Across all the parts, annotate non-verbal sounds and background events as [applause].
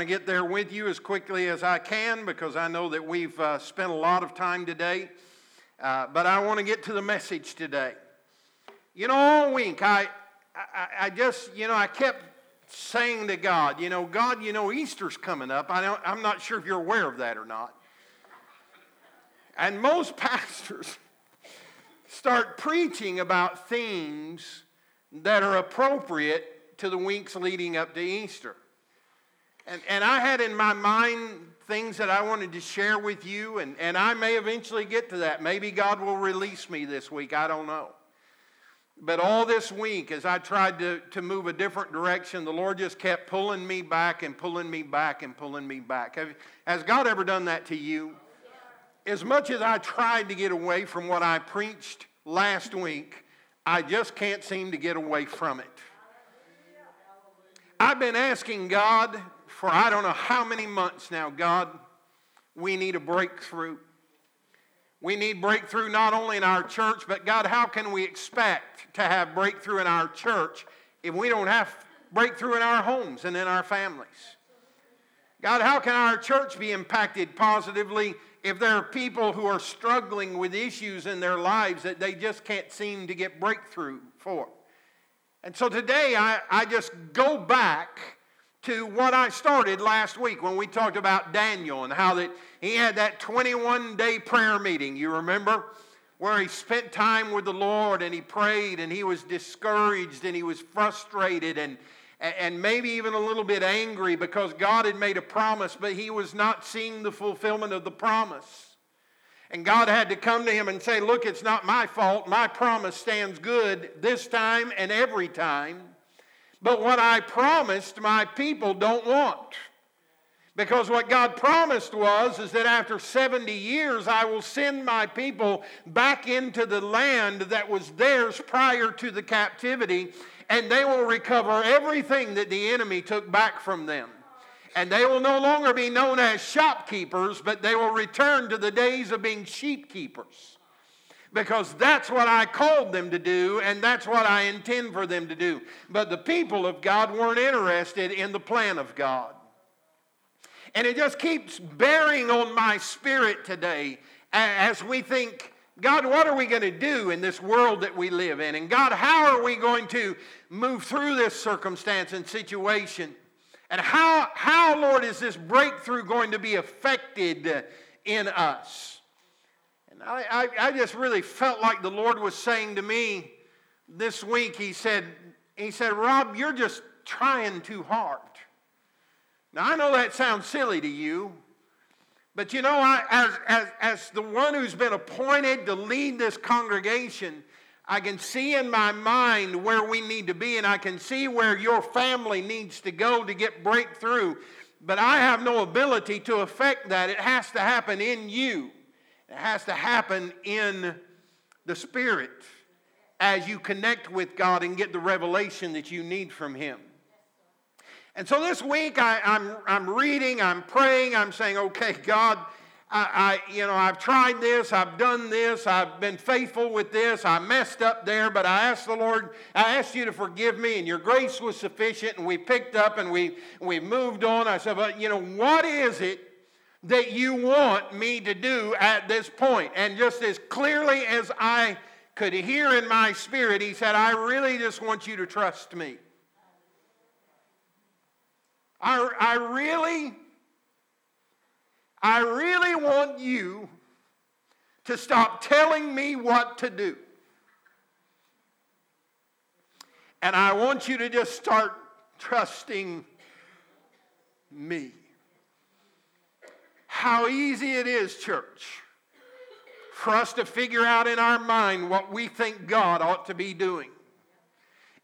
to get there with you as quickly as I can because I know that we've uh, spent a lot of time today. Uh, but I want to get to the message today. You know, all week I, I, I just, you know, I kept saying to God, you know, God, you know, Easter's coming up. I don't, I'm not sure if you're aware of that or not. And most [laughs] pastors start preaching about themes that are appropriate to the weeks leading up to Easter. And, and I had in my mind things that I wanted to share with you, and, and I may eventually get to that. Maybe God will release me this week. I don't know. But all this week, as I tried to, to move a different direction, the Lord just kept pulling me back and pulling me back and pulling me back. Have, has God ever done that to you? As much as I tried to get away from what I preached last week, I just can't seem to get away from it. I've been asking God for I don't know how many months now, God, we need a breakthrough. We need breakthrough not only in our church, but God, how can we expect to have breakthrough in our church if we don't have breakthrough in our homes and in our families? God, how can our church be impacted positively if there are people who are struggling with issues in their lives that they just can't seem to get breakthrough for? And so today I, I just go back to what I started last week when we talked about Daniel and how that he had that 21 day prayer meeting. You remember? Where he spent time with the Lord and he prayed and he was discouraged and he was frustrated and, and maybe even a little bit angry because God had made a promise, but he was not seeing the fulfillment of the promise. And God had to come to him and say, Look, it's not my fault. My promise stands good this time and every time. But what I promised, my people don't want. Because what God promised was is that after 70 years I will send my people back into the land that was theirs prior to the captivity and they will recover everything that the enemy took back from them. And they will no longer be known as shopkeepers, but they will return to the days of being sheep keepers because that's what I called them to do and that's what I intend for them to do. But the people of God weren't interested in the plan of God. And it just keeps bearing on my spirit today as we think, God, what are we going to do in this world that we live in? And God, how are we going to move through this circumstance and situation? And how, how Lord, is this breakthrough going to be affected in us? I, I, I just really felt like the Lord was saying to me this week, He said, He said, Rob, you're just trying too hard. Now, I know that sounds silly to you, but you know, I, as, as, as the one who's been appointed to lead this congregation, I can see in my mind where we need to be, and I can see where your family needs to go to get breakthrough. But I have no ability to affect that. It has to happen in you. It has to happen in the Spirit as you connect with God and get the revelation that you need from Him. And so this week I, am I'm, I'm reading, I'm praying, I'm saying, okay, God, I, I, you know, I've tried this, I've done this, I've been faithful with this, I messed up there, but I asked the Lord, I asked you to forgive me, and your grace was sufficient, and we picked up and we, we moved on. I said, but you know, what is it that you want me to do at this point. And just as clearly as I could hear in my spirit, he said, I really just want you to trust me. I, I really, I really want you to stop telling me what to do. And I want you to just start trusting me. How easy it is, church, for us to figure out in our mind what we think God ought to be doing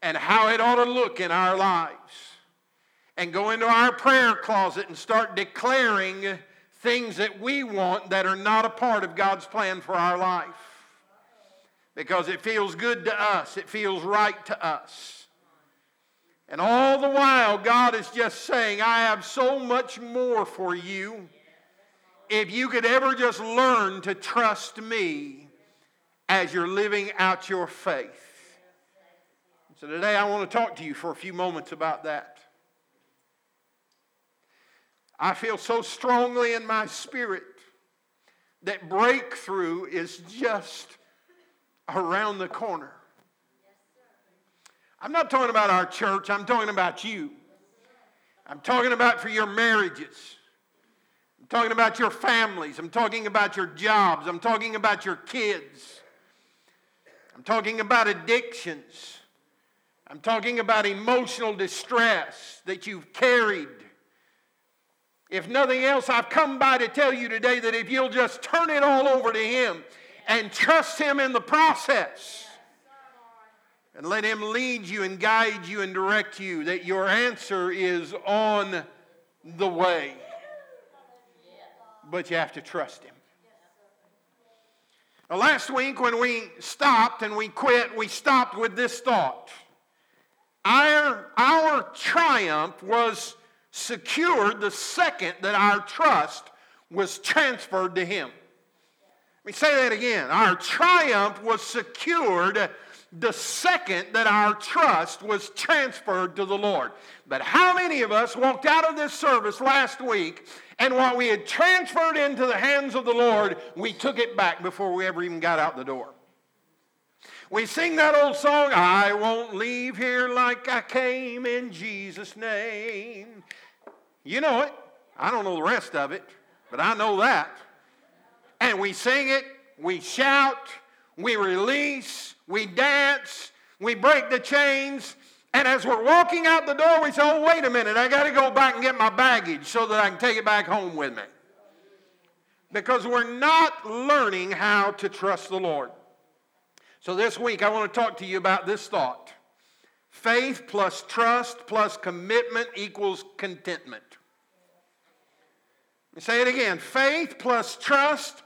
and how it ought to look in our lives. And go into our prayer closet and start declaring things that we want that are not a part of God's plan for our life. Because it feels good to us, it feels right to us. And all the while, God is just saying, I have so much more for you if you could ever just learn to trust me as you're living out your faith. So today I want to talk to you for a few moments about that. I feel so strongly in my spirit that breakthrough is just around the corner. I'm not talking about our church, I'm talking about you. I'm talking about for your marriages. I'm talking about your families. I'm talking about your jobs. I'm talking about your kids. I'm talking about addictions. I'm talking about emotional distress that you've carried. If nothing else, I've come by to tell you today that if you'll just turn it all over to Him and trust Him in the process, and let Him lead you and guide you and direct you, that your answer is on the way. But you have to trust Him. Now, last week, when we stopped and we quit, we stopped with this thought. Our, our triumph was secured the second that our trust was transferred to Him. Let me say that again. Our triumph was secured the second that our trust was transferred to the Lord. But how many of us walked out of this service last week and what we had transferred into the hands of the Lord, we took it back before we ever even got out the door? We sing that old song, I won't leave here like I came in Jesus' name. You know it. I don't know the rest of it, but I know that. And we sing it, we shout, we release, we dance, we break the chains, and as we're walking out the door, we say, Oh, wait a minute, I got to go back and get my baggage so that I can take it back home with me. Because we're not learning how to trust the Lord. So this week, I want to talk to you about this thought faith plus trust plus commitment equals contentment. Say it again faith plus trust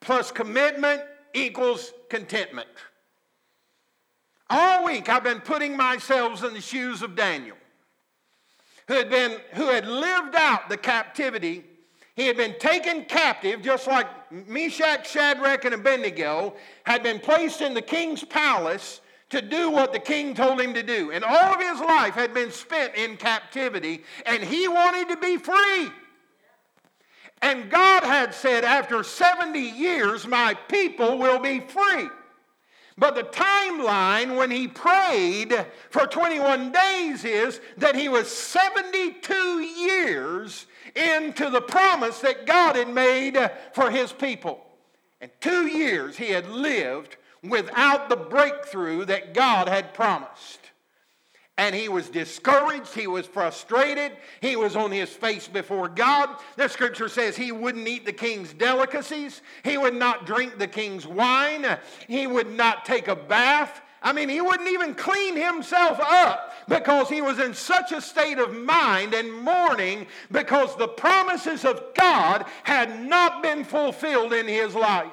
plus commitment equals contentment. All week I've been putting myself in the shoes of Daniel, who had, been, who had lived out the captivity. He had been taken captive, just like Meshach, Shadrach, and Abednego had been placed in the king's palace to do what the king told him to do. And all of his life had been spent in captivity, and he wanted to be free. And God had said, after 70 years, my people will be free. But the timeline when he prayed for 21 days is that he was 72 years into the promise that God had made for his people. And two years he had lived without the breakthrough that God had promised and he was discouraged, he was frustrated, he was on his face before God. The scripture says he wouldn't eat the king's delicacies, he would not drink the king's wine, he would not take a bath. I mean, he wouldn't even clean himself up because he was in such a state of mind and mourning because the promises of God had not been fulfilled in his life.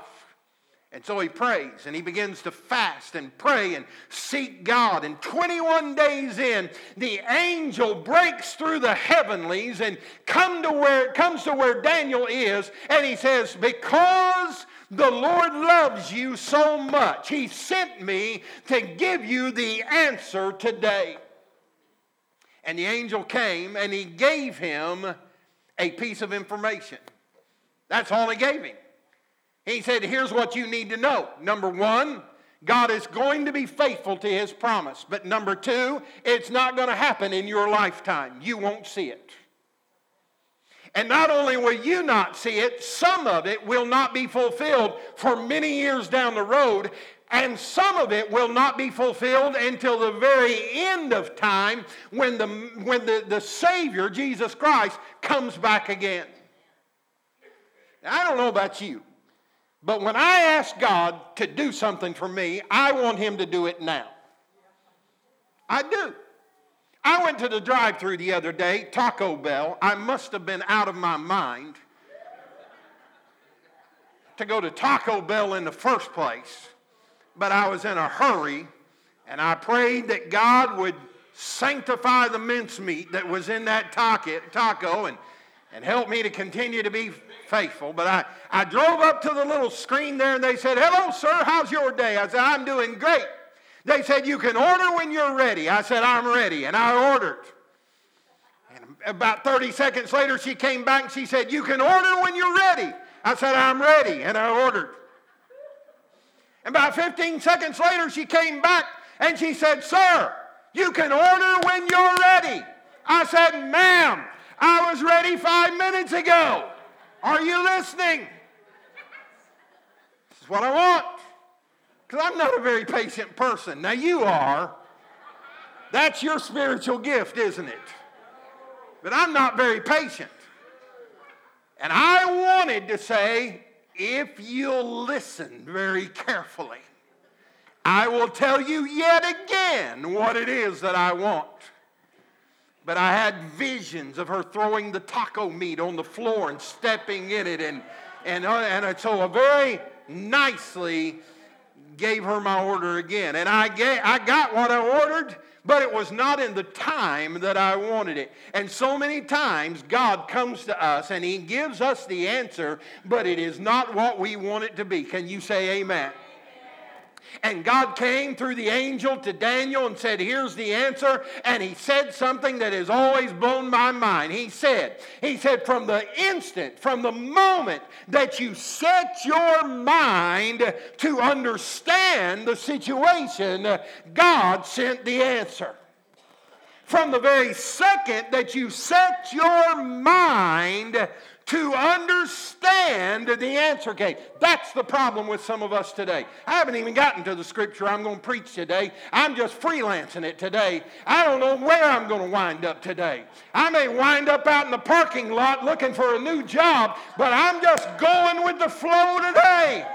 And so he prays and he begins to fast and pray and seek God. And 21 days in, the angel breaks through the heavenlies and come to where, comes to where Daniel is. And he says, Because the Lord loves you so much, he sent me to give you the answer today. And the angel came and he gave him a piece of information. That's all he gave him. He said, Here's what you need to know. Number one, God is going to be faithful to his promise. But number two, it's not going to happen in your lifetime. You won't see it. And not only will you not see it, some of it will not be fulfilled for many years down the road, and some of it will not be fulfilled until the very end of time when the, when the, the Savior, Jesus Christ, comes back again. Now, I don't know about you. But when I ask God to do something for me, I want Him to do it now. I do. I went to the drive through the other day, Taco Bell. I must have been out of my mind to go to Taco Bell in the first place, but I was in a hurry and I prayed that God would sanctify the mincemeat that was in that taco and, and help me to continue to be faithful. But I, I drove up to the little screen there and they said, Hello, sir, how's your day? I said, I'm doing great. They said, You can order when you're ready. I said, I'm ready. And I ordered. And about 30 seconds later, she came back and she said, You can order when you're ready. I said, I'm ready. And I ordered. And About 15 seconds later, she came back and she said, Sir, you can order when you're ready. I said, Ma'am, I was ready five minutes ago. Are you listening? This is what I want. Because I'm not a very patient person. Now you are. That's your spiritual gift, isn't it? But I'm not very patient. And I wanted to say, if you'll listen very carefully, I will tell you yet again what it is that I want. But I had visions of her throwing the taco meat on the floor and stepping in it, and, and, uh, and so I very nicely gave her my order again. And I, gave, I got what I ordered, but it was not in the time that I wanted it. And so many times God comes to us and He gives us the answer, but it is not what we want it to be. Can you say amen? And God came through the angel to Daniel and said, Here's the answer. And he said something that has always blown my mind. He said, He said, from the instant, from the moment that you set your mind to understand the situation, God sent the answer. From the very second that you set your mind to understand the answer came. That's the problem with some of us today. I haven't even gotten to the scripture I'm going to preach today. I'm just freelancing it today. I don't know where I'm going to wind up today. I may wind up out in the parking lot looking for a new job, but I'm just going with the flow today.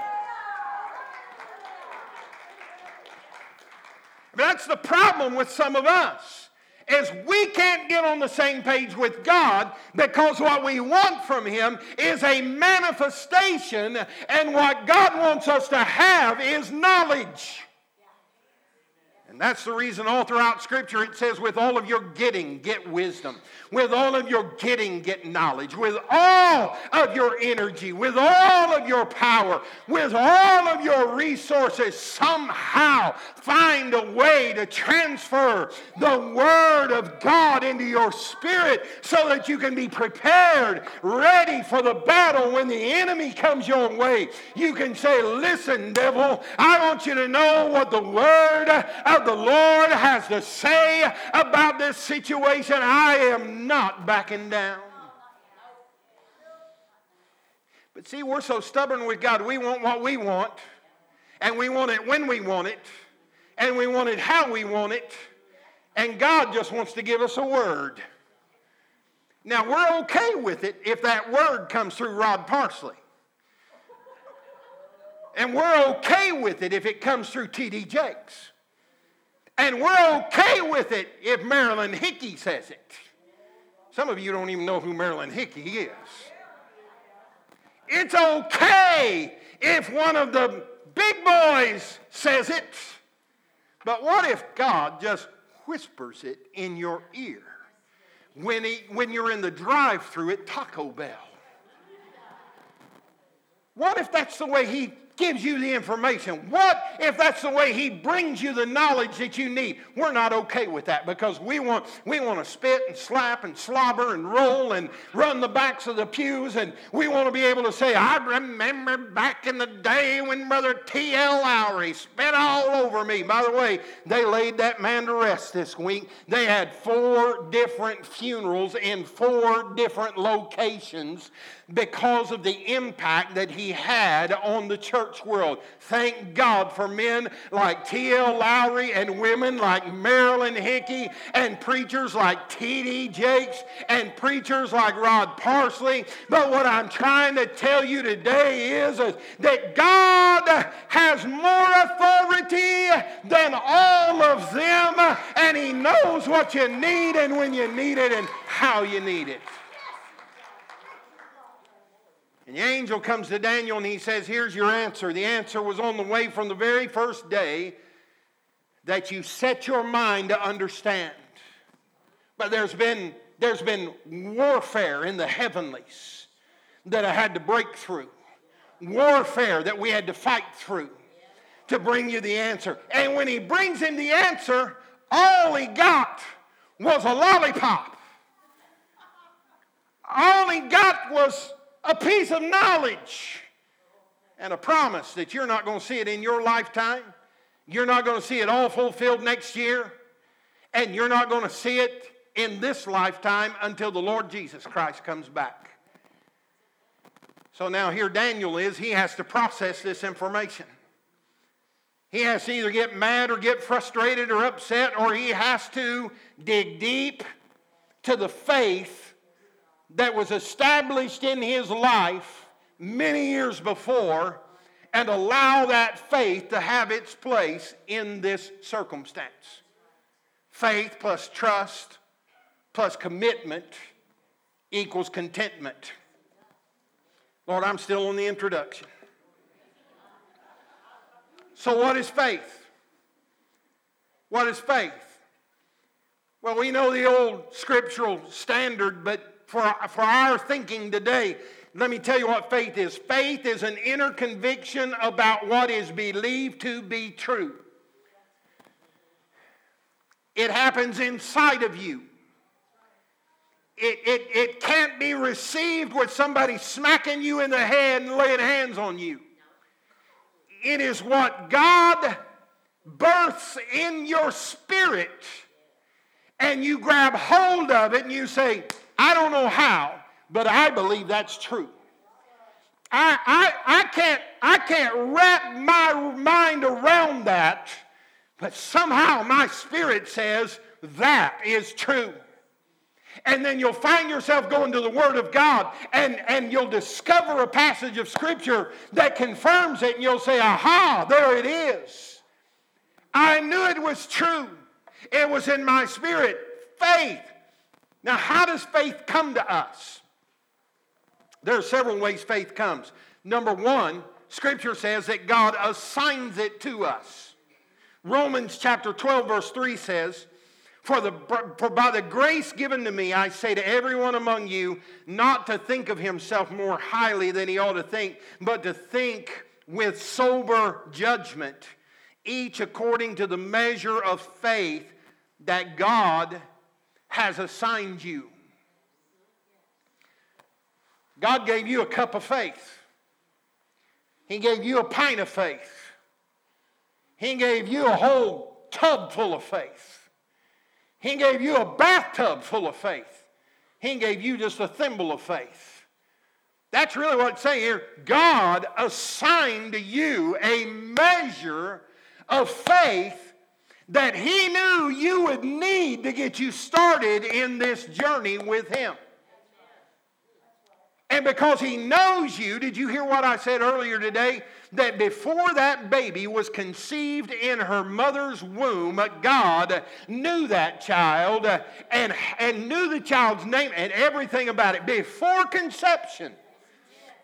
That's the problem with some of us is we can't get on the same page with God because what we want from Him is a manifestation, and what God wants us to have is knowledge. And that's the reason all throughout Scripture it says, with all of your getting, get wisdom. With all of your getting, get knowledge. With all of your energy, with all of your power, with all of your resources, somehow find a way to transfer the Word of God into your spirit so that you can be prepared, ready for the battle when the enemy comes your way. You can say, Listen, devil, I want you to know what the Word of the Lord has to say about this situation. I am not backing down. But see, we're so stubborn with God. We want what we want, and we want it when we want it, and we want it how we want it, and God just wants to give us a word. Now, we're okay with it if that word comes through Rod Parsley. And we're okay with it if it comes through T.D. Jakes. And we're okay with it if Marilyn Hickey says it. Some of you don't even know who Marilyn Hickey is. It's okay if one of the big boys says it. But what if God just whispers it in your ear when, he, when you're in the drive through at Taco Bell? What if that's the way He gives you the information? What if that's the way he brings you the knowledge that you need? We're not okay with that because we want we want to spit and slap and slobber and roll and run the backs of the pews and we want to be able to say, I remember back in the day when Brother T.L. Lowery spit all over me. By the way, they laid that man to rest this week. They had four different funerals in four different locations because of the impact that he had on the church world. Thank God for men like T.L. Lowery and women like Marilyn Hickey and preachers like T.D. Jakes and preachers like Rod Parsley. But what I'm trying to tell you today is, is that God has more authority than all of them, and He knows what you need and when you need it and how you need it. And the angel comes to Daniel and he says, Here's your answer. The answer was on the way from the very first day that you set your mind to understand. But there's been, there's been warfare in the heavenlies that I had to break through, warfare that we had to fight through to bring you the answer. And when he brings him the answer, all he got was a lollipop. all he got was a piece of knowledge and a promise that you're not going to see it in your lifetime. You're not going to see it all fulfilled next year. And you're not going to see it in this lifetime until the Lord Jesus Christ comes back. So now here Daniel is, he has to process this information. He has to either get mad or get frustrated or upset, or he has to dig deep to the faith that was established in his life many years before and allow that faith to have its place in this circumstance. Faith plus trust plus commitment equals contentment. Lord, I'm still on the introduction. So, what is faith? What is faith? Well, we know the old scriptural standard, but for, for our thinking today, let me tell you what faith is. Faith is an inner conviction about what is believed to be true. It happens inside of you. It, it, it can't be received with somebody smacking you in the head and laying hands on you. It is what God births in your spirit, and you grab hold of it and you say, I don't know how, but I believe that's true. I, I, I, can't, I can't wrap my mind around that, but somehow my spirit says that is true. And then you'll find yourself going to the Word of God and, and you'll discover a passage of Scripture that confirms it, and you'll say, Aha, there it is. I knew it was true. It was in my spirit. Faith now, how does faith come to us? There are several ways faith comes. Number one, Scripture says that God assigns it to us. Romans chapter 12, verse 3 says, for, the, for by the grace given to me, I say to everyone among you, not to think of himself more highly than he ought to think, but to think with sober judgment, each according to the measure of faith that God has assigned you. God gave you a cup of faith. He gave you a pint of faith. He gave you a whole tub full of faith. He gave you a bathtub full of faith. He gave you just a thimble of faith. That's really what it's saying here. God assigned to you a measure of faith that He knew you would need to get you started in this journey with Him. And because He knows you, did you hear what I said earlier today? That before that baby was conceived in her mother's womb, God knew that child uh, and, and knew the child's name and everything about it before conception.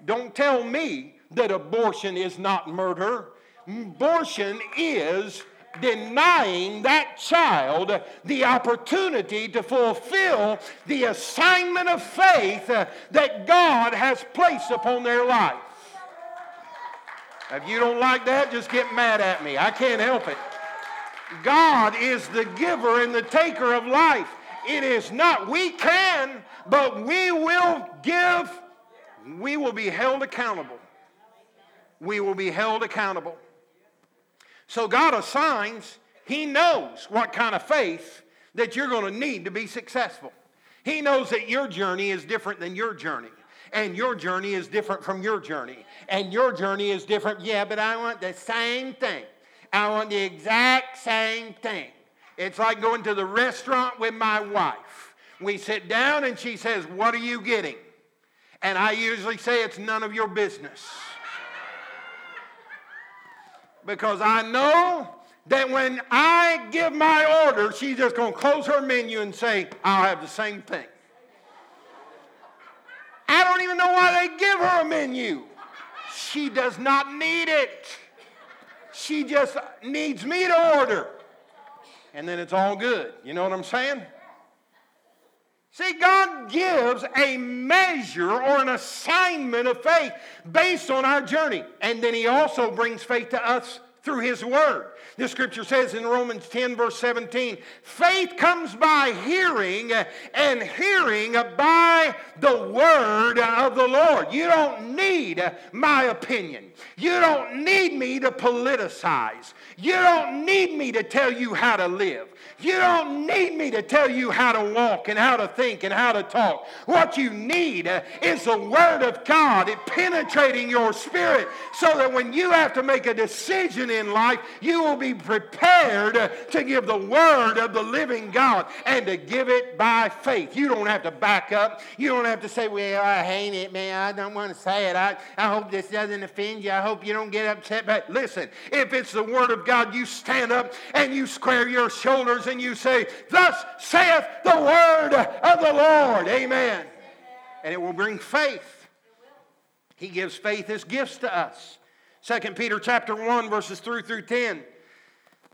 Don't tell me that abortion is not murder. Abortion is denying that child the opportunity to fulfill the assignment of faith uh, that God has placed upon their life. If you don't like that, just get mad at me. I can't help it. God is the giver and the taker of life. It is not, we can, but we will give, we will be held accountable. We will be held accountable. So God assigns, He knows what kind of faith that you're going to need to be successful. He knows that your journey is different than your journey. And your journey is different from your journey. And your journey is different. Yeah, but I want the same thing. I want the exact same thing. It's like going to the restaurant with my wife. We sit down and she says, What are you getting? And I usually say, It's none of your business because I know that when I give my order, she's just going to close her menu and say, I'll have the same thing. I don't even know why they give her a menu. She does not need it. She just needs me to order. And then it's all good. You know what I'm saying? See, God gives a measure or an assignment of faith based on our journey. And then He also brings faith to us through His Word. The scripture says in Romans 10, verse 17, faith comes by hearing, and hearing by the word of the Lord. You don't need my opinion. You don't need me to politicize. You don't need me to tell you how to live. You don't need me to tell you how to walk and how to think and how to talk. What you need is the Word of God it penetrating your spirit so that when you have to make a decision in life, you will be prepared to give the Word of the living God and to give it by faith. You don't have to back up. You don't have to say, Well, I hate it, man. I don't want to say it. I, I hope this doesn't offend you. I hope you don't get upset. But listen, if it's the Word of God, you stand up and you square your shoulders and you say, Thus saith the word of the Lord. Amen. And it will bring faith. He gives faith as gifts to us. 2 Peter chapter 1, verses 3 through 10.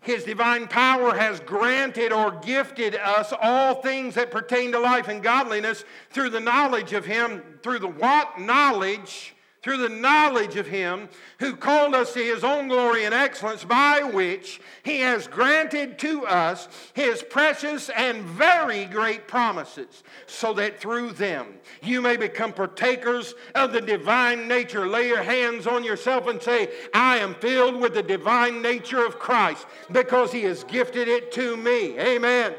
His divine power has granted or gifted us all things that pertain to life and godliness through the knowledge of Him, through the what? Knowledge through the knowledge of him who called us to his own glory and excellence, by which he has granted to us his precious and very great promises, so that through them you may become partakers of the divine nature. Lay your hands on yourself and say, I am filled with the divine nature of Christ because he has gifted it to me. Amen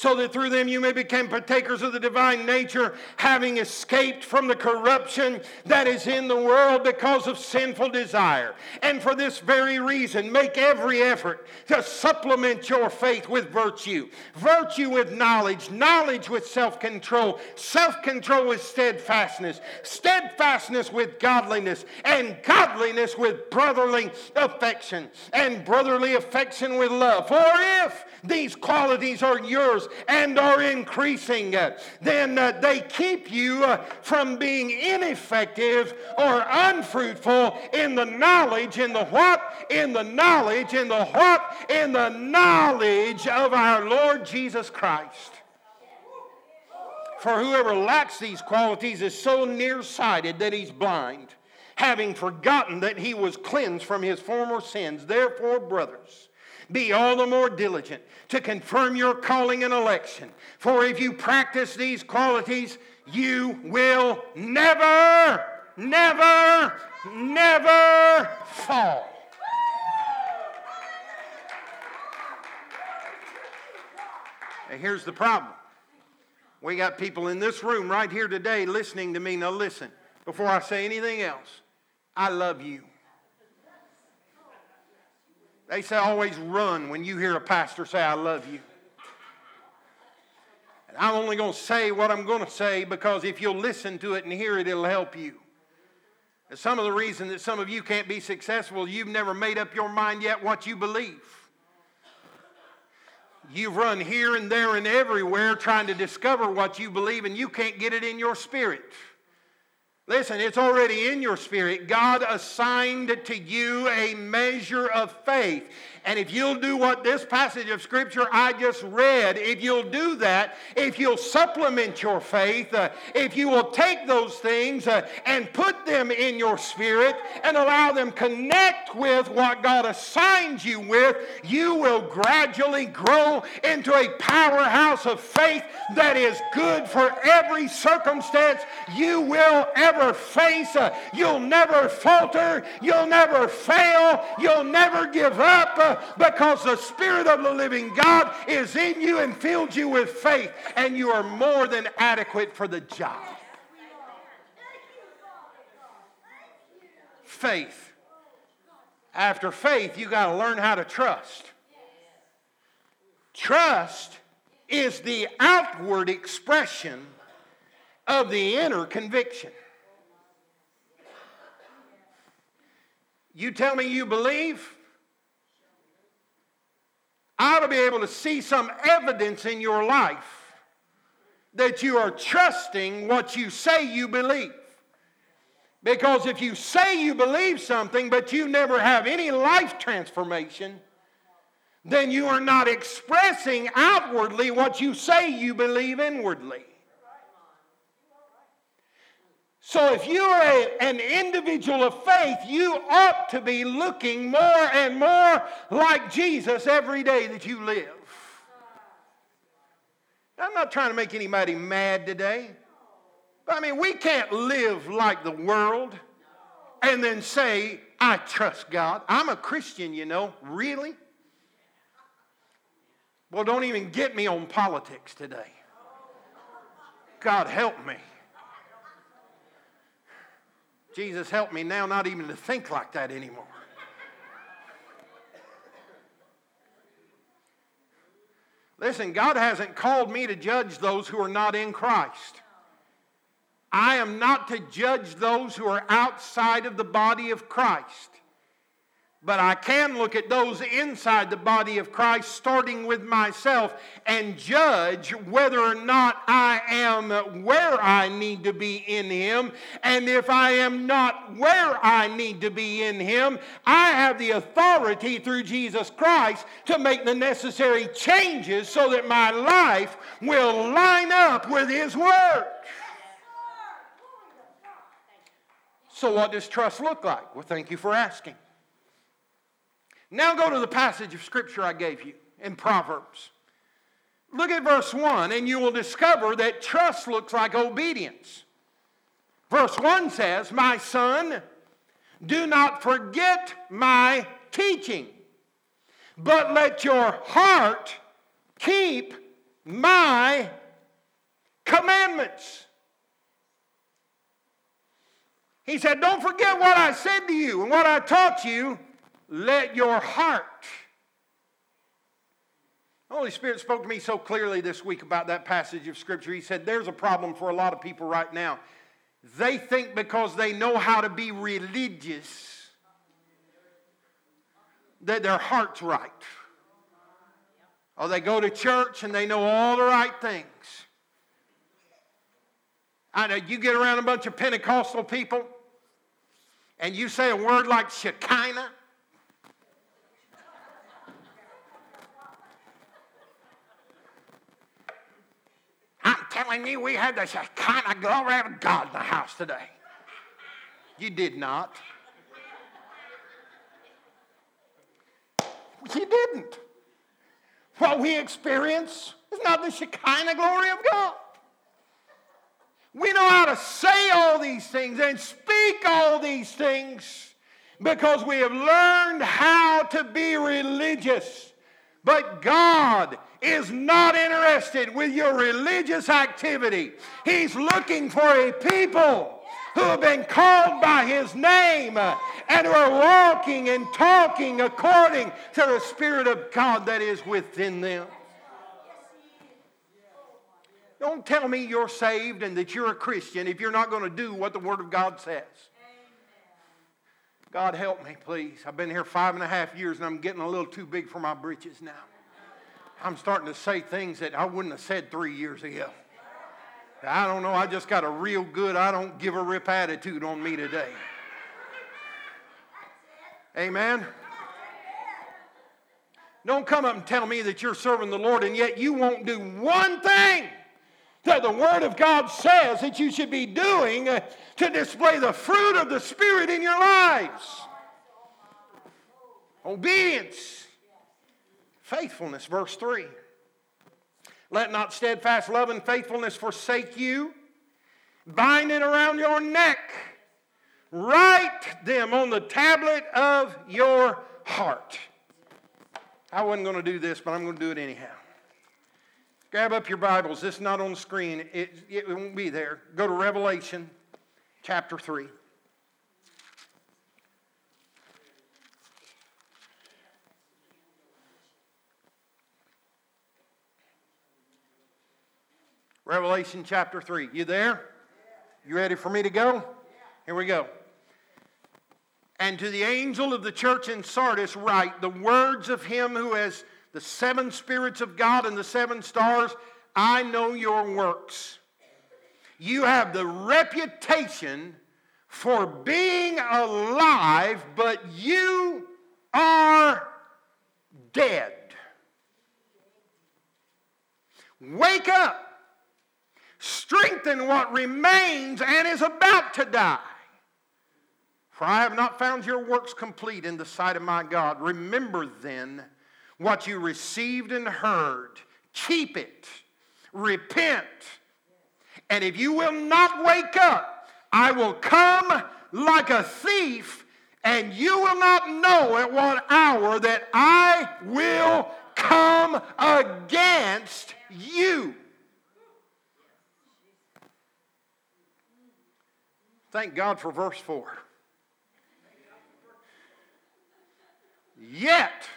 so that through them you may become partakers of the divine nature, having escaped from the corruption that is in the world because of sinful desire. And for this very reason, make every effort to supplement your faith with virtue, virtue with knowledge, knowledge with self control, self control with steadfastness, steadfastness with godliness, and godliness with brotherly affection, and brotherly affection with love. For if these qualities are yours and are increasing, then uh, they keep you uh, from being ineffective or unfruitful in the knowledge, in the what? In the knowledge, in the what? In the knowledge of our Lord Jesus Christ. For whoever lacks these qualities is so nearsighted that he's blind, having forgotten that he was cleansed from his former sins. Therefore, brothers, be all the more diligent to confirm your calling and election. For if you practice these qualities, you will never, never, never fall. And here's the problem. We got people in this room right here today listening to me. Now, listen, before I say anything else, I love you. They say always run when you hear a pastor say, I love you. And I'm only going to say what I'm going to say because if you'll listen to it and hear it, it'll help you. And some of the reason that some of you can't be successful, you've never made up your mind yet what you believe. You've run here and there and everywhere trying to discover what you believe, and you can't get it in your spirit. Listen, it's already in your spirit. God assigned to you a measure of faith. And if you'll do what this passage of Scripture I just read, if you'll do that, if you'll supplement your faith, uh, if you will take those things uh, and put them in your spirit and allow them connect with what God assigned you with, you will gradually grow into a powerhouse of faith that is good for every circumstance you will ever face. Uh, you'll never falter. You'll never fail. You'll never give up because the Spirit of the living God is in you and fills you with faith, and you are more than adequate for the job. Faith. After faith, you got to learn how to trust. Trust is the outward expression of the inner conviction. You tell me you believe, I ought to be able to see some evidence in your life that you are trusting what you say you believe. Because if you say you believe something, but you never have any life transformation, then you are not expressing outwardly what you say you believe inwardly. So, if you're a, an individual of faith, you ought to be looking more and more like Jesus every day that you live. I'm not trying to make anybody mad today. But I mean, we can't live like the world and then say, I trust God. I'm a Christian, you know. Really? Well, don't even get me on politics today. God help me. Jesus, help me now not even to think like that anymore. Listen, God hasn't called me to judge those who are not in Christ. I am not to judge those who are outside of the body of Christ. But I can look at those inside the body of Christ, starting with myself, and judge whether or not I am where I need to be in Him. And if I am not where I need to be in Him, I have the authority through Jesus Christ to make the necessary changes so that my life will line up with His Word. So, what does trust look like? Well, thank you for asking. Now go to the passage of Scripture I gave you in Proverbs. Look at verse 1, and you will discover that trust looks like obedience. Verse 1 says, My son, do not forget my teaching, but let your heart keep my commandments. He said, Don't forget what I said to you and what I taught you let your heart. The Holy Spirit spoke to me so clearly this week about that passage of Scripture. He said, There's a problem for a lot of people right now. They think because they know how to be religious that their heart's right. Or they go to church and they know all the right things. I know you get around a bunch of Pentecostal people and you say a word like Shekinah, telling me we had the uh, kind of glory of God in the house today. You did not. You didn't. What we experience is not the Shekinah glory of God. We know how to say all these things and speak all these things because we have learned how to be religious. But God is not interested with your religious activity. He's looking for a people who have been called by his name and who are walking and talking according to the Spirit of God that is within them. Don't tell me you're saved and that you're a Christian if you're not going to do what the Word of God says. God help me, please. I've been here five and a half years and I'm getting a little too big for my britches now. I'm starting to say things that I wouldn't have said three years ago. I don't know. I just got a real good, I don't give a rip attitude on me today. Amen. Don't come up and tell me that you're serving the Lord and yet you won't do one thing that the Word of God says that you should be doing to display the fruit of the Spirit in your lives. Obedience. Faithfulness, verse 3. Let not steadfast love and faithfulness forsake you. Bind it around your neck. Write them on the tablet of your heart. I wasn't going to do this, but I'm going to do it anyhow. Grab up your Bibles. This is not on the screen, it, it won't be there. Go to Revelation chapter 3. Revelation chapter 3. You there? You ready for me to go? Here we go. And to the angel of the church in Sardis, write the words of him who has the seven spirits of God and the seven stars. I know your works. You have the reputation for being alive, but you are dead. Wake up strengthen what remains and is about to die. For I have not found your works complete in the sight of my God. Remember then what you received and heard, keep it, repent. And if you will not wake up, I will come like a thief, and you will not know at what hour that I will come against you. Thank God for verse 4. Yet,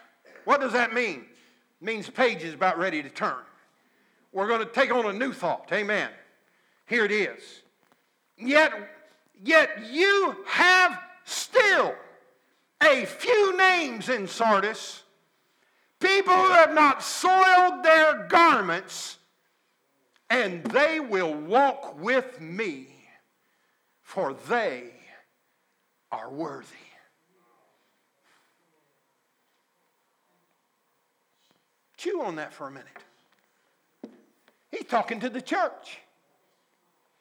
what does that mean? It means page is about ready to turn. We're going to take on a new thought. Amen. Here it is. Yet, yet you have still a few names in Sardis, people who have not soiled their garments, and they will walk with me for they are worthy. Chew on that for a minute. He's talking to the church.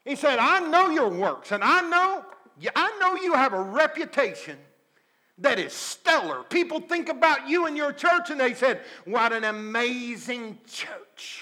He said, I know your works, and I know, I know you have a reputation that is stellar. People think about you and your church, and they said, What an amazing church.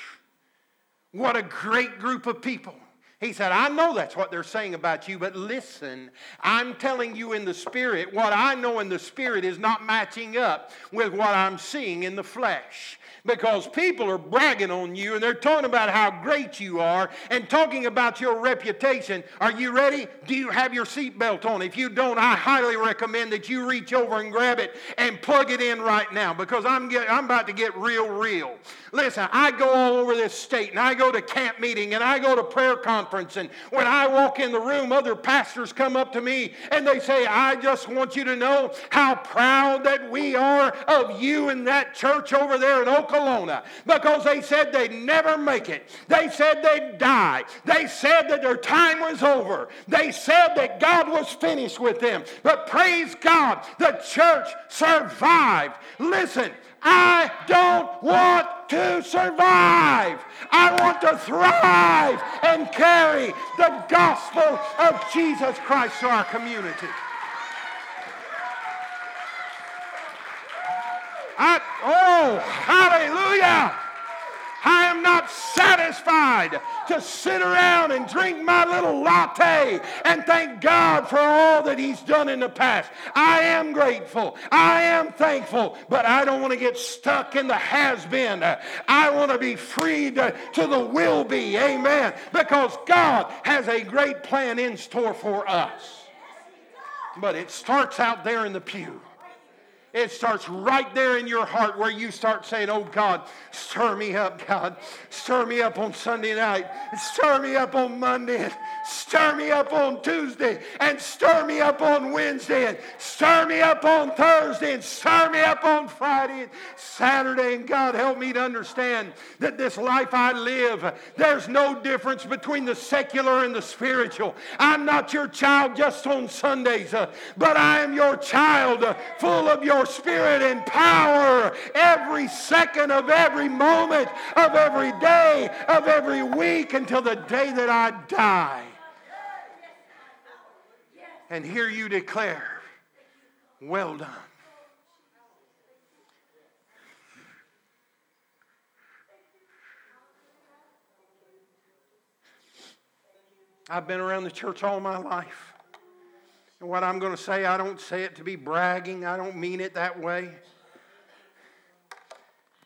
What a great group of people. He said, I know that's what they're saying about you, but listen, I'm telling you in the spirit, what I know in the spirit is not matching up with what I'm seeing in the flesh because people are bragging on you and they're talking about how great you are and talking about your reputation. Are you ready? Do you have your seatbelt on? If you don't, I highly recommend that you reach over and grab it and plug it in right now because I'm, get, I'm about to get real, real. Listen, I go all over this state and I go to camp meeting and I go to prayer conference and when I walk in the room, other pastors come up to me and they say, I just want you to know how proud that we are of you and that church over there in Oklahoma because they said they'd never make it. They said they'd die. They said that their time was over. They said that God was finished with them. But praise God, the church survived. Listen, I don't want to survive. I want to thrive and carry the gospel of Jesus Christ to our community. I, oh, hallelujah. I am not satisfied to sit around and drink my little latte and thank God for all that He's done in the past. I am grateful. I am thankful, but I don't want to get stuck in the has been. I want to be freed to the will be. Amen. Because God has a great plan in store for us. But it starts out there in the pew. It starts right there in your heart where you start saying, Oh God, stir me up, God. Stir me up on Sunday night. Stir me up on Monday. Stir me up on Tuesday. And stir me up on Wednesday. And stir me up on Thursday. And stir me up on Friday and Saturday. And God, help me to understand that this life I live, there's no difference between the secular and the spiritual. I'm not your child just on Sundays, uh, but I am your child uh, full of your your spirit and power every second of every moment of every day of every week until the day that I die. And hear you declare, Well done. I've been around the church all my life. And what I'm going to say, I don't say it to be bragging. I don't mean it that way.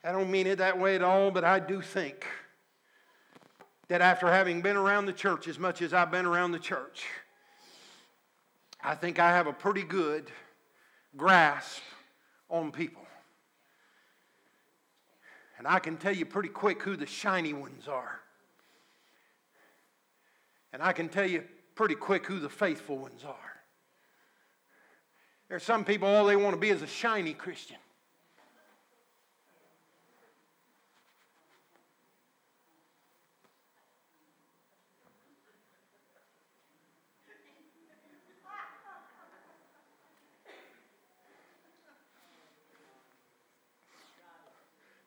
I don't mean it that way at all, but I do think that after having been around the church as much as I've been around the church, I think I have a pretty good grasp on people. And I can tell you pretty quick who the shiny ones are. And I can tell you pretty quick who the faithful ones are. There are some people, all they want to be is a shiny Christian.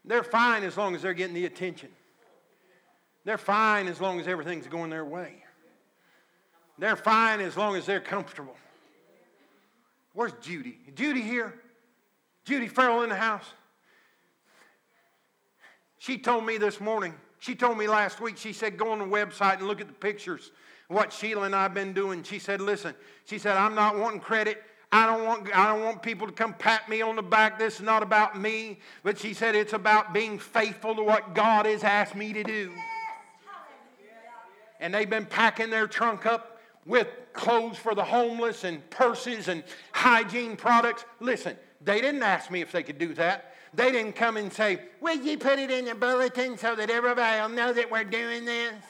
They're fine as long as they're getting the attention. They're fine as long as everything's going their way. They're fine as long as they're comfortable. Where's Judy? Judy here? Judy Farrell in the house? She told me this morning, she told me last week, she said, go on the website and look at the pictures what Sheila and I've been doing. She said, listen, she said, I'm not wanting credit. I don't want I don't want people to come pat me on the back. This is not about me. But she said it's about being faithful to what God has asked me to do. And they've been packing their trunk up with clothes for the homeless and purses and hygiene products. Listen, they didn't ask me if they could do that. They didn't come and say, Will you put it in the bulletin so that everybody will know that we're doing this? [laughs]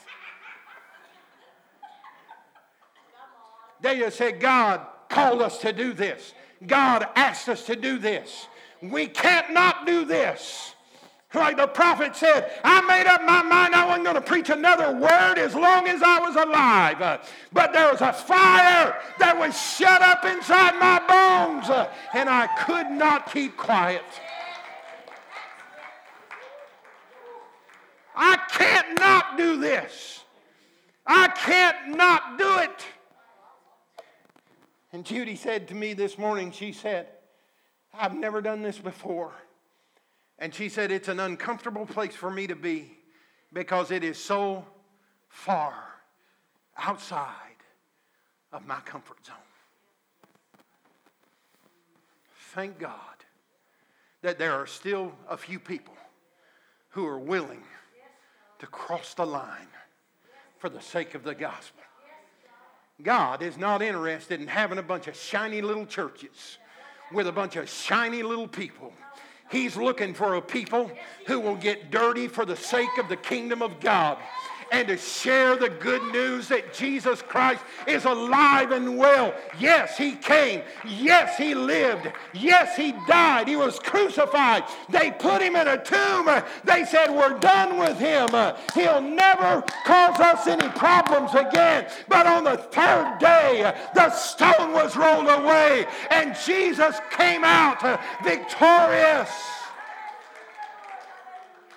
They just said, God called us to do this. God asked us to do this. We can't not do this. Like the prophet said, I made up my mind I wasn't going to preach another word as long as I was alive. But there was a fire that was shut up inside my bones, and I could not keep quiet. I can't not do this. I can't not do it. And Judy said to me this morning, she said, I've never done this before. And she said, It's an uncomfortable place for me to be because it is so far outside of my comfort zone. Thank God that there are still a few people who are willing to cross the line for the sake of the gospel. God is not interested in having a bunch of shiny little churches with a bunch of shiny little people. He's looking for a people who will get dirty for the sake of the kingdom of God and to share the good news that Jesus Christ is alive and well. Yes, He came. Yes, He lived. Yes, He died. He was crucified. They put Him in a tomb. They said, We're done with Him. He'll never cause us any problems again. But on the third day, the stone was rolled away and Jesus came out victorious.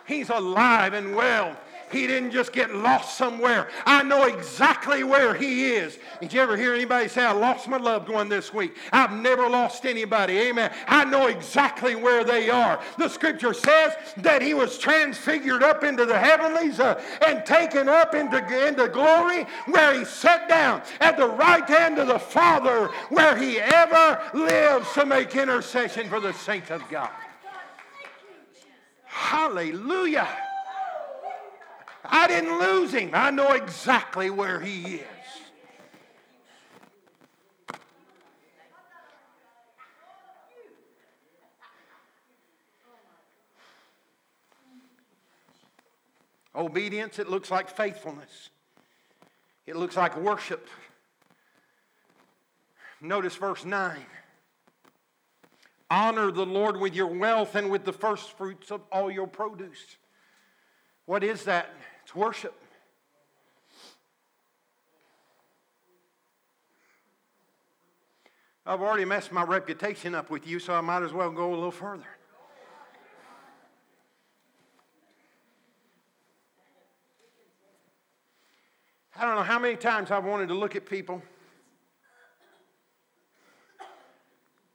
He's alive and well. He didn't just get lost somewhere. I know exactly where he is. Did you ever hear anybody say, I lost my loved one this week? I've never lost anybody. Amen. I know exactly where they are. The scripture says that he was transfigured up into the heavenlies uh, and taken up into, into glory where he sat down at the right hand of the Father where he ever lives to make intercession for the saints of God. Hallelujah. I didn't lose him. I know exactly where he is. Obedience, it looks like faithfulness. It looks like worship. Notice verse 9. Honor the Lord with your wealth and with the first fruits of all your produce. What is that? It's worship. I've already messed my reputation up with you, so I might as well go a little further. I don't know how many times I've wanted to look at people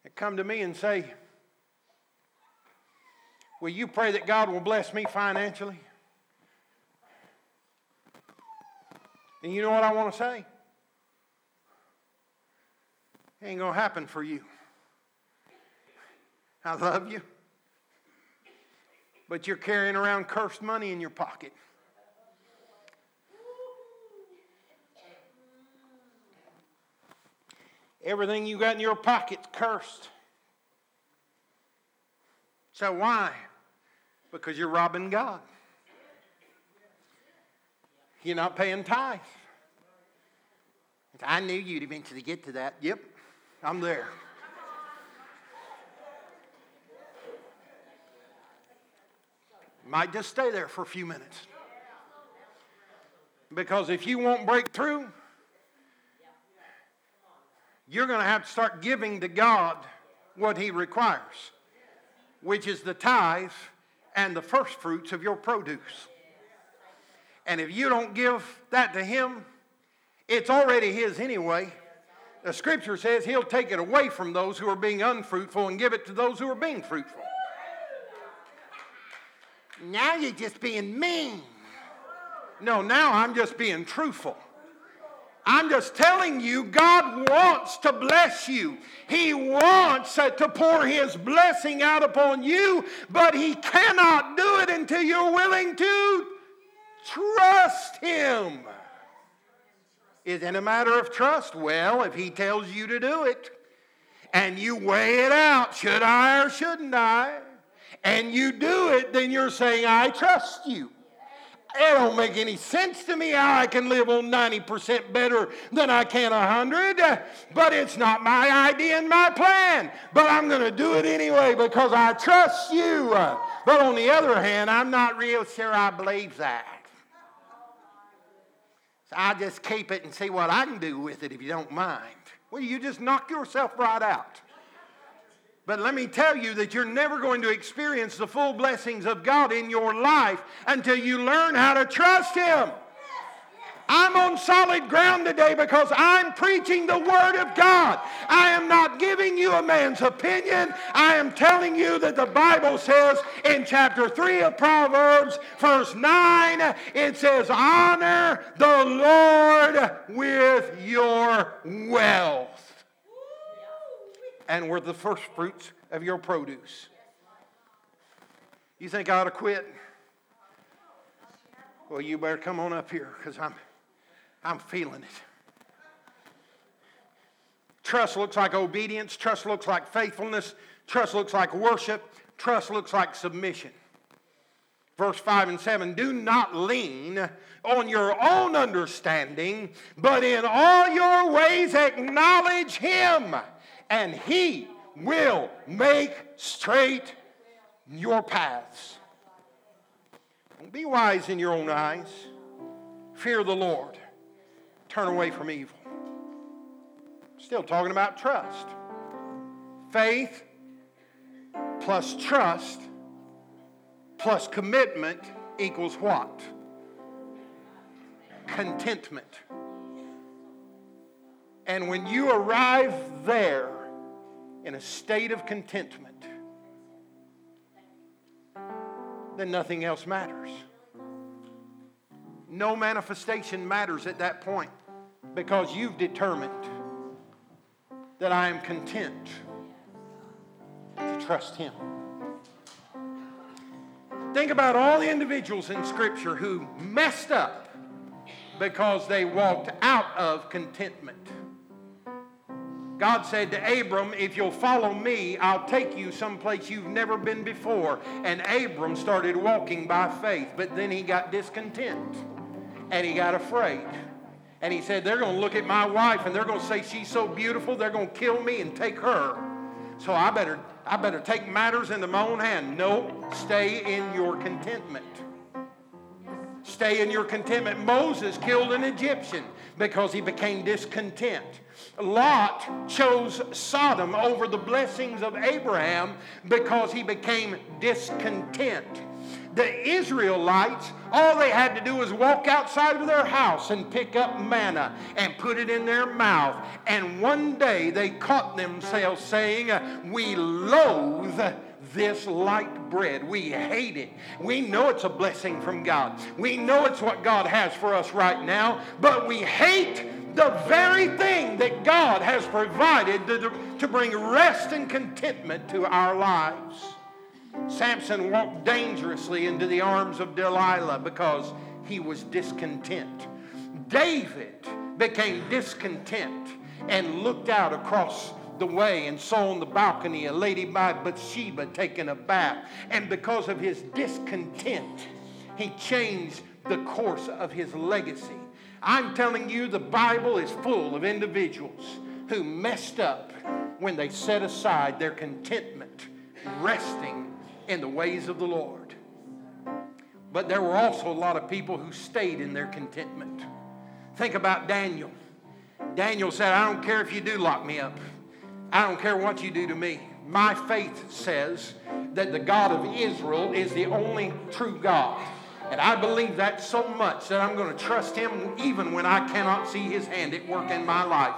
that come to me and say, Will you pray that God will bless me financially? And you know what I want to say? It ain't going to happen for you. I love you. But you're carrying around cursed money in your pocket. Everything you got in your pocket's cursed. So why? Because you're robbing God. You're not paying tithe. I knew you'd eventually get to that. Yep, I'm there. Might just stay there for a few minutes. Because if you won't break through, you're going to have to start giving to God what He requires, which is the tithe and the first fruits of your produce. And if you don't give that to Him, it's already His anyway. The scripture says He'll take it away from those who are being unfruitful and give it to those who are being fruitful. Now you're just being mean. No, now I'm just being truthful. I'm just telling you, God wants to bless you. He wants to pour His blessing out upon you, but He cannot do it until you're willing to trust Him. Is it a matter of trust? Well, if He tells you to do it and you weigh it out, should I or shouldn't I? And you do it, then you're saying, I trust you. It don't make any sense to me how I can live on 90% better than I can 100, but it's not my idea and my plan. But I'm going to do it anyway because I trust you. But on the other hand, I'm not real sure I believe that. I just keep it and see what I can do with it if you don't mind. Well, you just knock yourself right out. But let me tell you that you're never going to experience the full blessings of God in your life until you learn how to trust Him. I'm on solid ground today because I'm preaching the Word of God. I am not giving you a man's opinion. I am telling you that the Bible says in chapter 3 of Proverbs, verse 9, it says, Honor the Lord with your wealth and were the first fruits of your produce. You think I ought to quit? Well, you better come on up here because I'm, I'm feeling it. Trust looks like obedience. Trust looks like faithfulness. Trust looks like worship. Trust looks like submission. Verse 5 and 7 Do not lean on your own understanding, but in all your ways acknowledge Him and He will make straight your paths. Don't be wise in your own eyes. Fear the Lord. Turn away from evil. Still talking about trust. Faith plus trust plus commitment equals what? Contentment. And when you arrive there, in a state of contentment, then nothing else matters. No manifestation matters at that point because you've determined that I am content to trust Him. Think about all the individuals in Scripture who messed up because they walked out of contentment. God said to Abram, If you'll follow me, I'll take you someplace you've never been before. And Abram started walking by faith, but then he got discontent and he got afraid. And he said, They're going to look at my wife and they're going to say she's so beautiful, they're going to kill me and take her. So I better, I better take matters into my own hand. No, stay in your contentment. Stay in your contentment. Moses killed an Egyptian because he became discontent. Lot chose Sodom over the blessings of Abraham because he became discontent. The Israelites, all they had to do was walk outside of their house and pick up manna and put it in their mouth. And one day they caught themselves saying, We loathe this light bread. We hate it. We know it's a blessing from God. We know it's what God has for us right now, but we hate the very thing that God has provided to, to bring rest and contentment to our lives. Samson walked dangerously into the arms of Delilah because he was discontent. David became discontent and looked out across the way and saw on the balcony a lady by Bathsheba taking a bath. And because of his discontent, he changed the course of his legacy. I'm telling you, the Bible is full of individuals who messed up when they set aside their contentment, resting in the ways of the Lord. But there were also a lot of people who stayed in their contentment. Think about Daniel. Daniel said, I don't care if you do lock me up, I don't care what you do to me. My faith says that the God of Israel is the only true God And I believe that so much that I'm going to trust Him even when I cannot see His hand at work in my life.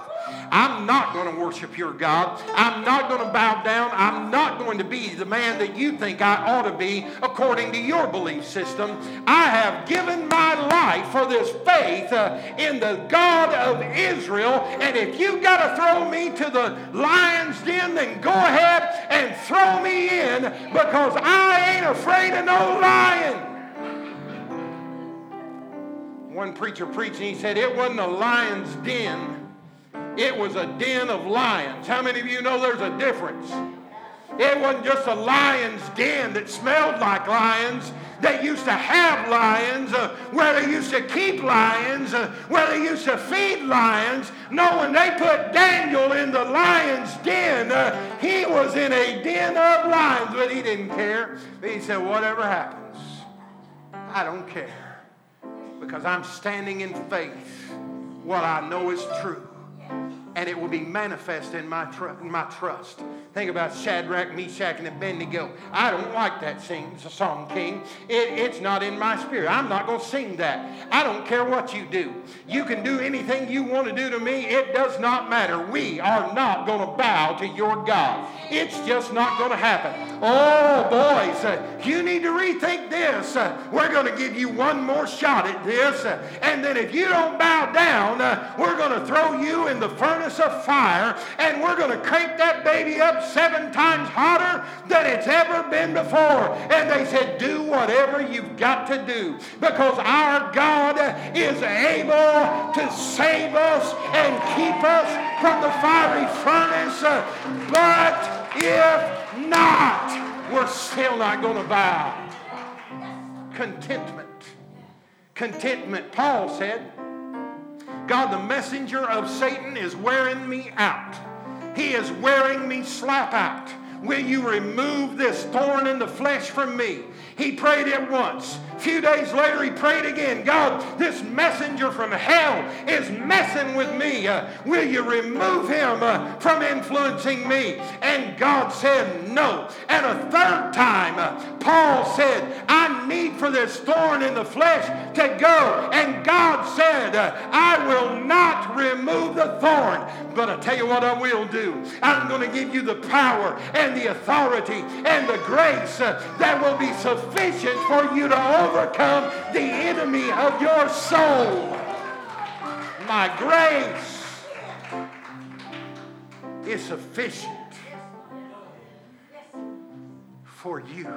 I'm not going to worship your God. I'm not going to bow down. I'm not going to be the man that you think I ought to be according to your belief system. I have given my life for this faith uh, in the God of Israel. And if you've got to throw me to the lion's den, then go ahead and throw me in because I ain't afraid of no lion. One preacher preached and he said it wasn't a lion's den it was a den of lions. How many of you know there's a difference? It wasn't just a lion's den that smelled like lions. They used to have lions, uh, where they used to keep lions, uh, where they used to feed lions. No, when they put Daniel in the lion's den, uh, he was in a den of lions, but he didn't care. He said, whatever happens, I don't care because I'm standing in faith. What I know is true and it will be manifest in my, tr- my trust. Think about Shadrach, Meshach, and Abednego. I don't like that sing, song, King. It, it's not in my spirit. I'm not going to sing that. I don't care what you do. You can do anything you want to do to me. It does not matter. We are not going to bow to your God. It's just not going to happen. Oh, boys, uh, you need to rethink this. Uh, we're going to give you one more shot at this. Uh, and then if you don't bow down, we're going to throw you in the furnace of fire and we're going to crank that baby up seven times hotter than it's ever been before. And they said, Do whatever you've got to do because our God is able to save us and keep us from the fiery furnace. But if not, we're still not going to bow. Contentment. Contentment. Paul said, God, the messenger of Satan, is wearing me out. He is wearing me slap out. Will you remove this thorn in the flesh from me? He prayed it once. A few days later, he prayed again. God, this messenger from hell is messing with me. Uh, will you remove him uh, from influencing me? And God said no. And a third time, uh, Paul said, I need for this thorn in the flesh to go. And God said, uh, I will not remove the thorn. But I tell you what I will do. I'm going to give you the power and the authority and the grace uh, that will be sufficient for you to overcome the enemy of your soul. My grace is sufficient for you.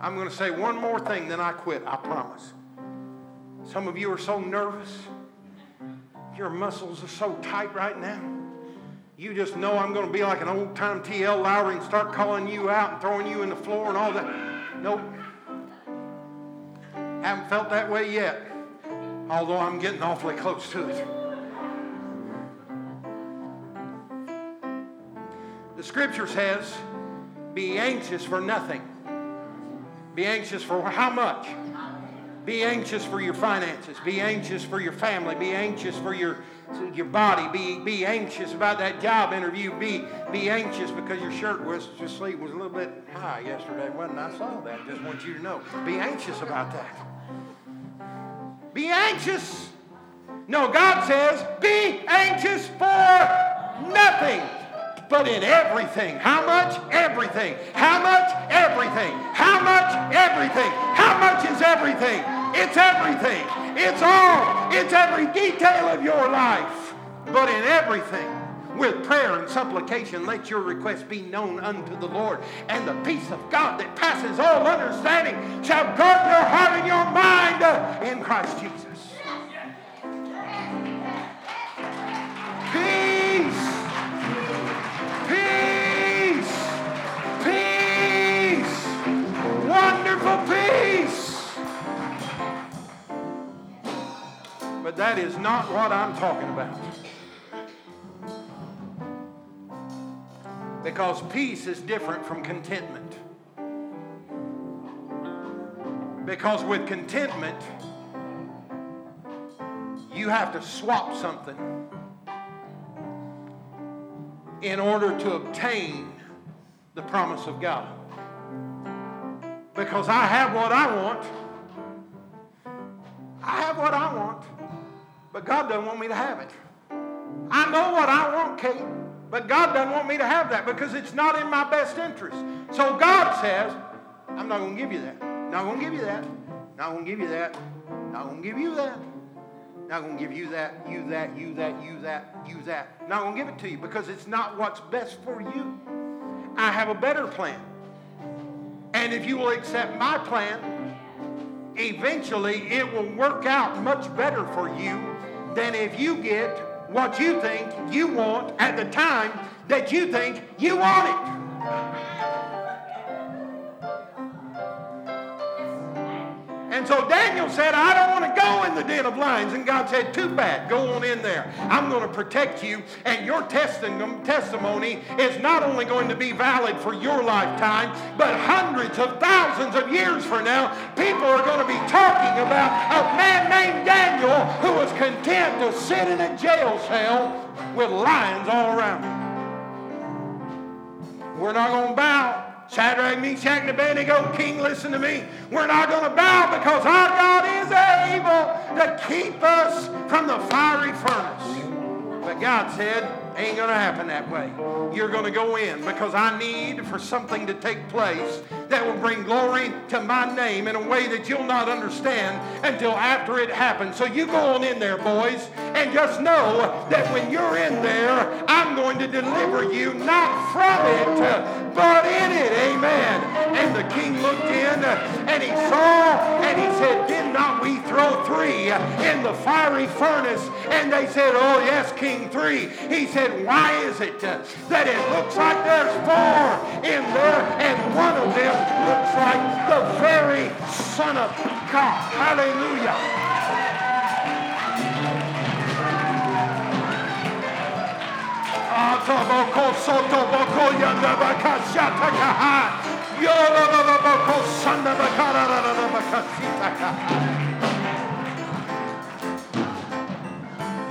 I'm going to say one more thing, then I quit, I promise. Some of you are so nervous. Your muscles are so tight right now. You just know I'm going to be like an old time T.L. Lowery and start calling you out and throwing you in the floor and all that. Nope. Haven't felt that way yet, although I'm getting awfully close to it. The scripture says, Be anxious for nothing be anxious for how much? Be anxious for your finances. Be anxious for your family. Be anxious for your, your body. Be, be anxious about that job interview. Be, be anxious because your shirt was just sleeve was a little bit high yesterday, wasn't I? saw that. Just want you to know. Be anxious about that. Be anxious. No, God says, be anxious for nothing but in everything. How much? Everything. How much? Everything. How much? Everything. How much is everything? It's everything. It's all. It's every detail of your life. But in everything, with prayer and supplication, let your requests be known unto the Lord. And the peace of God that passes all understanding shall guard your heart and your mind in Christ Jesus. But that is not what I'm talking about. Because peace is different from contentment. Because with contentment, you have to swap something in order to obtain the promise of God. Because I have what I want. I have what I want, but God doesn't want me to have it. I know what I want, Kate, but God doesn't want me to have that because it's not in my best interest. So God says, I'm not going to give you that. Not going to give you that. Not going to give you that. Not going to give you that. Not going to give you that, you that, you that, you that, you that. Not going to give it to you because it's not what's best for you. I have a better plan. And if you will accept my plan, eventually it will work out much better for you than if you get what you think you want at the time that you think you want it. And so Daniel said, I don't want to go in the den of lions. And God said, Too bad. Go on in there. I'm going to protect you. And your testimony is not only going to be valid for your lifetime, but hundreds of thousands of years from now, people are going to be talking about a man named Daniel who was content to sit in a jail cell with lions all around him. We're not going to bow. Shadrach, Meshach, and Abednego, King, listen to me. We're not going to bow because our God is able to keep us from the fiery furnace. But God said, ain't going to happen that way. You're going to go in because I need for something to take place that will bring glory to my name in a way that you'll not understand until after it happens. So you go on in there, boys, and just know that when you're in there, I'm going to deliver you not from it, but in it. Amen. And the king looked in and he saw and he said, Did not we throw three in the fiery furnace? And they said, Oh, yes, King, three. He said, Why is it that it looks like there's four in there and one looks like the very Son of God. Hallelujah.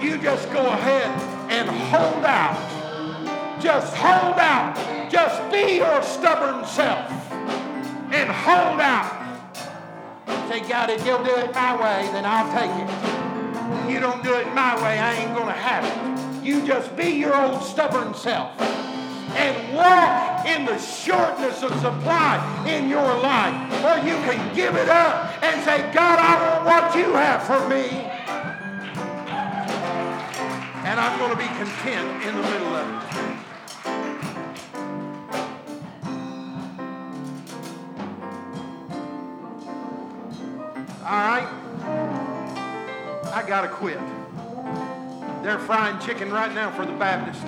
You just go ahead and hold out. Just hold out. Just be your stubborn self and hold out. Say, God, if you'll do it my way, then I'll take it. If You don't do it my way, I ain't going to have it. You just be your old stubborn self and walk in the shortness of supply in your life. Or you can give it up and say, God, I want what you have for me. And I'm going to be content in the middle of it. All right? I got to quit. They're frying chicken right now for the Baptist.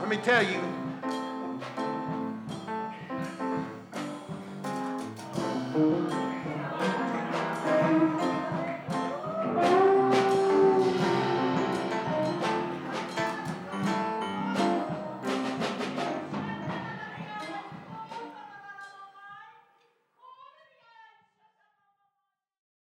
Let me tell you,